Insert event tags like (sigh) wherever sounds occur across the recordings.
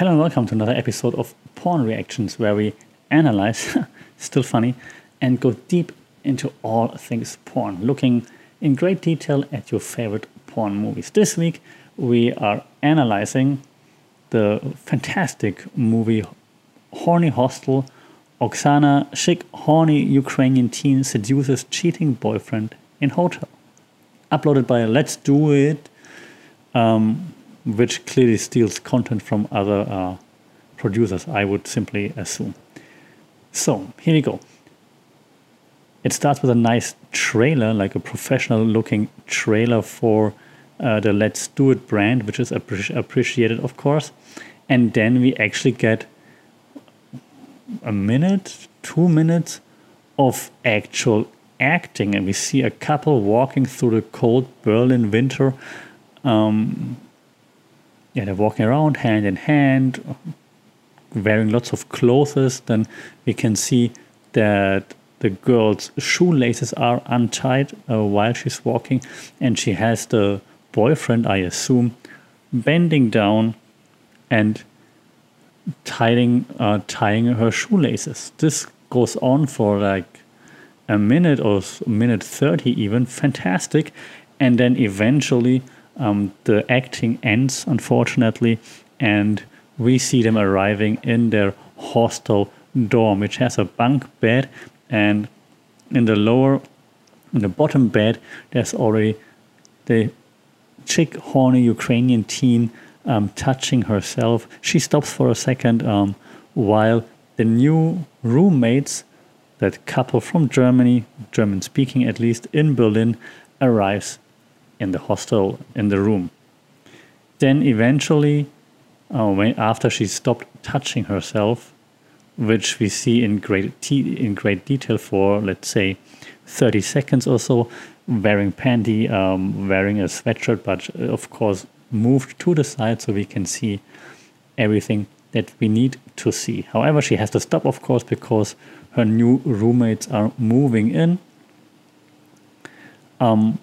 Hello and welcome to another episode of Porn Reactions where we analyze, (laughs) still funny, and go deep into all things porn, looking in great detail at your favorite porn movies. This week we are analyzing the fantastic movie Horny Hostel. Oksana, chic, horny Ukrainian teen seduces cheating boyfriend in hotel. Uploaded by Let's Do It, um, which clearly steals content from other uh, producers, I would simply assume. So, here we go. It starts with a nice trailer, like a professional looking trailer for uh, the Let's Do It brand, which is appreci- appreciated, of course. And then we actually get a minute, two minutes of actual acting, and we see a couple walking through the cold Berlin winter. Um, yeah, they're walking around hand in hand, wearing lots of clothes. Then we can see that the girl's shoelaces are untied uh, while she's walking, and she has the boyfriend, I assume, bending down and tying uh, tying her shoelaces. This goes on for like a minute or a minute thirty, even fantastic, and then eventually um, the acting ends, unfortunately, and we see them arriving in their hostel dorm, which has a bunk bed, and in the lower, in the bottom bed, there's already the chick, horny Ukrainian teen um, touching herself. She stops for a second um, while the new roommates, that couple from Germany, German speaking at least, in Berlin, arrives in the hostel in the room. Then eventually, uh, when, after she stopped touching herself, which we see in great in great detail for let's say 30 seconds or so, wearing panty, um, wearing a sweatshirt, but uh, of course moved to the side so we can see everything that we need to see. However, she has to stop, of course, because her new roommates are moving in. Um,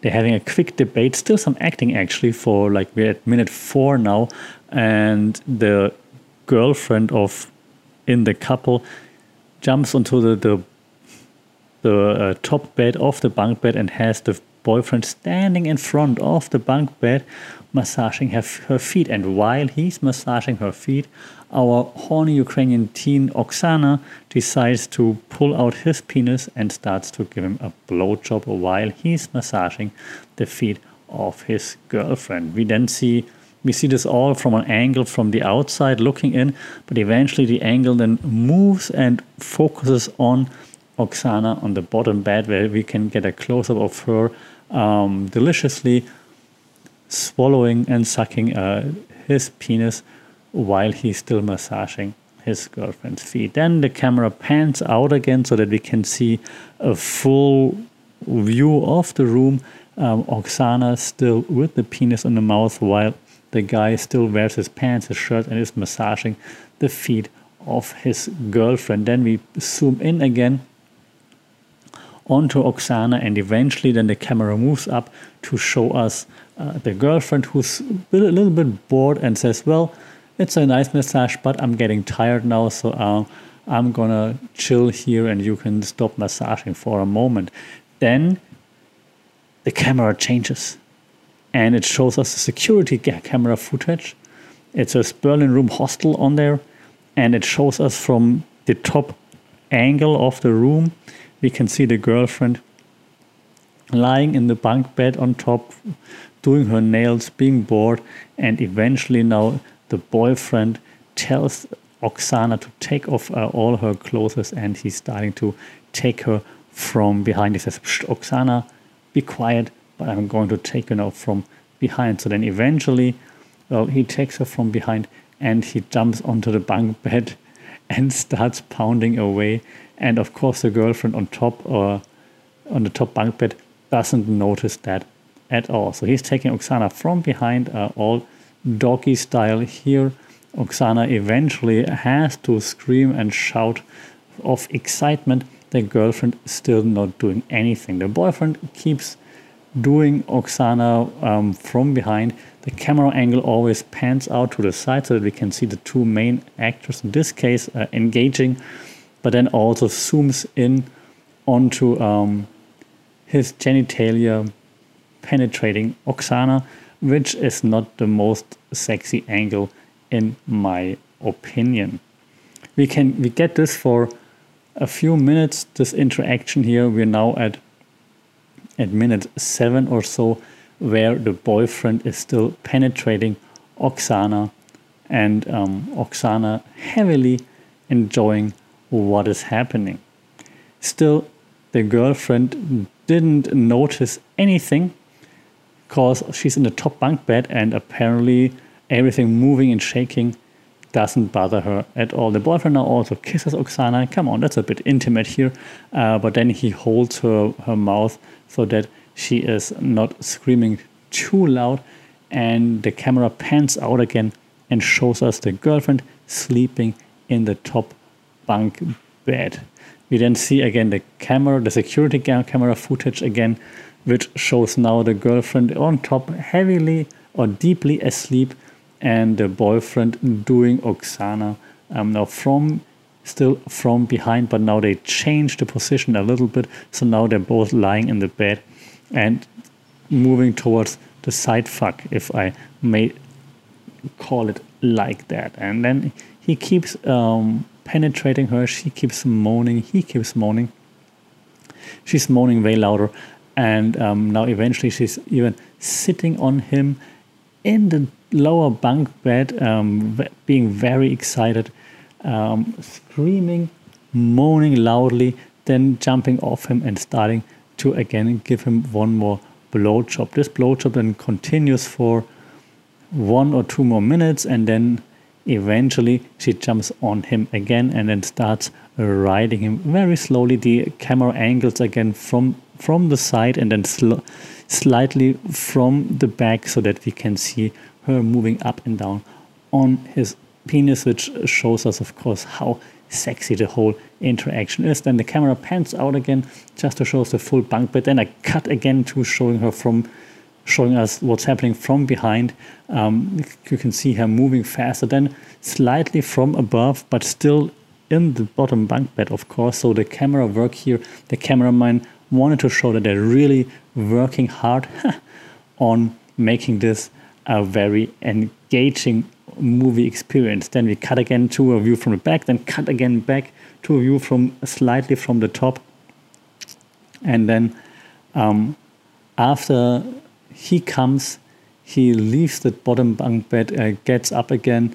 they're having a quick debate, still some acting actually, for like we're at minute four now, and the girlfriend of in the couple jumps onto the the, the uh, top bed of the bunk bed and has the boyfriend standing in front of the bunk bed massaging her, her feet and while he's massaging her feet our horny Ukrainian teen Oksana decides to pull out his penis and starts to give him a blowjob while he's massaging the feet of his girlfriend. We then see we see this all from an angle from the outside looking in, but eventually the angle then moves and focuses on Oksana on the bottom bed where we can get a close up of her um, deliciously swallowing and sucking uh, his penis while he's still massaging his girlfriend's feet. Then the camera pans out again so that we can see a full view of the room. Um, Oksana still with the penis in the mouth while the guy still wears his pants, his shirt, and is massaging the feet of his girlfriend. Then we zoom in again onto Oksana, and eventually, then the camera moves up to show us uh, the girlfriend who's a little bit bored and says, Well, it's a nice massage, but I'm getting tired now, so uh, I'm gonna chill here and you can stop massaging for a moment. Then the camera changes and it shows us the security camera footage. It's a Berlin Room hostel on there, and it shows us from the top angle of the room. We can see the girlfriend lying in the bunk bed on top, doing her nails, being bored, and eventually now the boyfriend tells Oksana to take off uh, all her clothes, and he's starting to take her from behind. He says, Oksana, be quiet but I'm going to take you now from behind. So then eventually, well, he takes her from behind and he jumps onto the bunk (laughs) bed and starts pounding away. And of course, the girlfriend on top or on the top bunk bed doesn't notice that at all. So he's taking Oksana from behind, uh, all doggy style here. Oksana eventually has to scream and shout of excitement. The girlfriend is still not doing anything. The boyfriend keeps doing Oksana um, from behind. The camera angle always pans out to the side so that we can see the two main actors, in this case, uh, engaging, but then also zooms in onto um, his genitalia penetrating Oksana, which is not the most sexy angle in my opinion. We can we get this for a few minutes, this interaction here. We're now at at minute seven or so, where the boyfriend is still penetrating Oksana and um, Oksana heavily enjoying what is happening. Still, the girlfriend didn't notice anything because she's in the top bunk bed and apparently everything moving and shaking doesn't bother her at all. The boyfriend now also kisses Oksana. Come on, that's a bit intimate here. Uh, but then he holds her, her mouth so that she is not screaming too loud. And the camera pans out again and shows us the girlfriend sleeping in the top bunk bed. We then see again the camera, the security camera footage again, which shows now the girlfriend on top, heavily or deeply asleep, and the boyfriend doing Oksana. Um, now from still from behind, but now they change the position a little bit. So now they're both lying in the bed and moving towards the side fuck, if I may call it like that. And then he keeps um, penetrating her. She keeps moaning. He keeps moaning. She's moaning way louder. And um, now eventually she's even sitting on him in the lower bunk bed, um, being very excited, um, screaming, moaning loudly, then jumping off him and starting to again give him one more blowjob. This blowjob then continues for one or two more minutes and then eventually she jumps on him again and then starts riding him very slowly. The camera angles again from from the side and then sl slightly from the back so that we can see her moving up and down on his penis, which shows us, of course, how sexy the whole interaction is. Then the camera pans out again just to show us the full bunk bed. Then I cut again to showing her from showing us what's happening from behind. Um, you can see her moving faster, then slightly from above, but still in the bottom bunk bed, of course. So the camera work here, the cameraman wanted to show that they're really working hard (laughs) on making this a very engaging movie experience. Then we cut again to a view from the back, then cut again back to a view from slightly from the top. And then um, after he comes, he leaves the bottom bunk bed, uh, gets up again.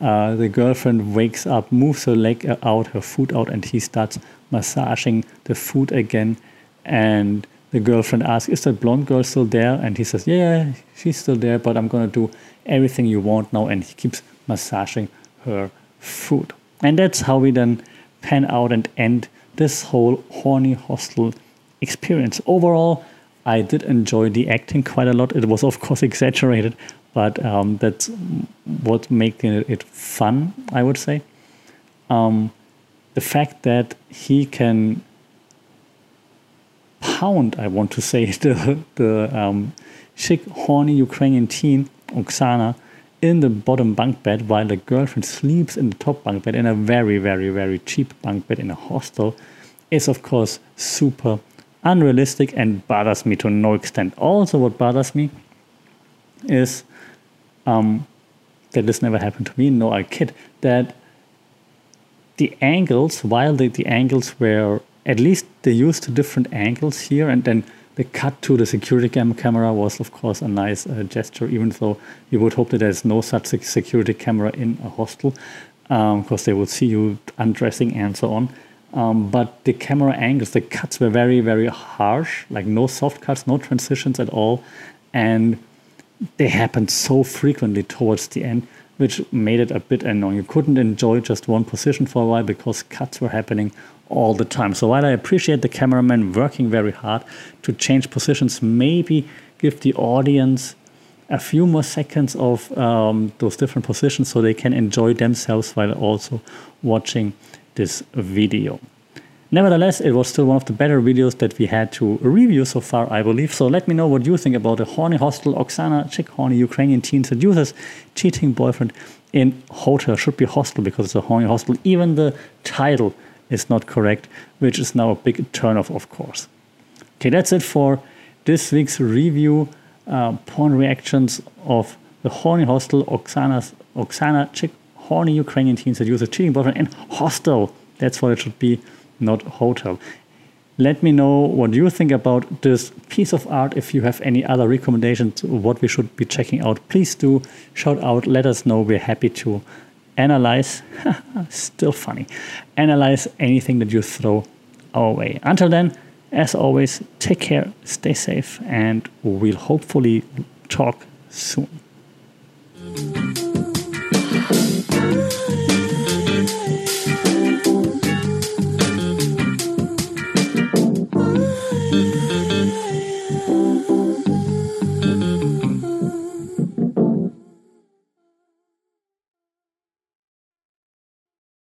Uh, the girlfriend wakes up, moves her leg out, her foot out, and he starts massaging the foot again. And the girlfriend asks, Is that blonde girl still there? And he says, Yeah, she's still there, but I'm to do everything you want now. And he keeps massaging her foot. And that's how we then pan out and end this whole horny hostel experience. Overall, I did enjoy the acting quite a lot. It was, of course, (laughs) exaggerated, but um, that's what making it fun, I would say. Um, the fact that he can pound, I want to say, (laughs) the, the um, chic, horny Ukrainian teen, Oksana, in the bottom bunk bed while the girlfriend sleeps in the top bunk bed in a very, very, very cheap bunk bed in a hostel is, of course, super unrealistic and bothers me to no extent. Also, what bothers me is um, that this never happened to me. No, I kid. That the angles, while the, the angles were at least they used different angles here and then the cut to the security cam camera was of course a nice uh, gesture even though you would hope that there's no such security camera in a hostel because um, they would see you undressing and so on um, but the camera angles the cuts were very very harsh like no soft cuts no transitions at all and they happened so frequently towards the end which made it a bit annoying you couldn't enjoy just one position for a while because cuts were happening all the time. So while I appreciate the cameraman working very hard to change positions, maybe give the audience a few more seconds of um, those different positions so they can enjoy themselves while also watching this video. Nevertheless, it was still one of the better videos that we had to review so far, I believe. So let me know what you think about the horny hostel Oksana, chick horny Ukrainian teen seduces cheating boyfriend in hotel. Should be hostel because it's a horny hostel. Even the title is not correct, which is now a big turnoff, of course. Okay, that's it for this week's review. Uh, porn reactions of the horny hostel Oksana's Oksana chick horny Ukrainian teens that use seduces cheating boyfriend and hostel. That's what it should be not hotel. Let me know what you think about this piece of art. If you have any other recommendations, what we should be checking out, please do shout out. Let us know. We're happy to analyze, (laughs) still funny, analyze anything that you throw our way. Until then, as always, take care, stay safe, and we'll hopefully talk soon.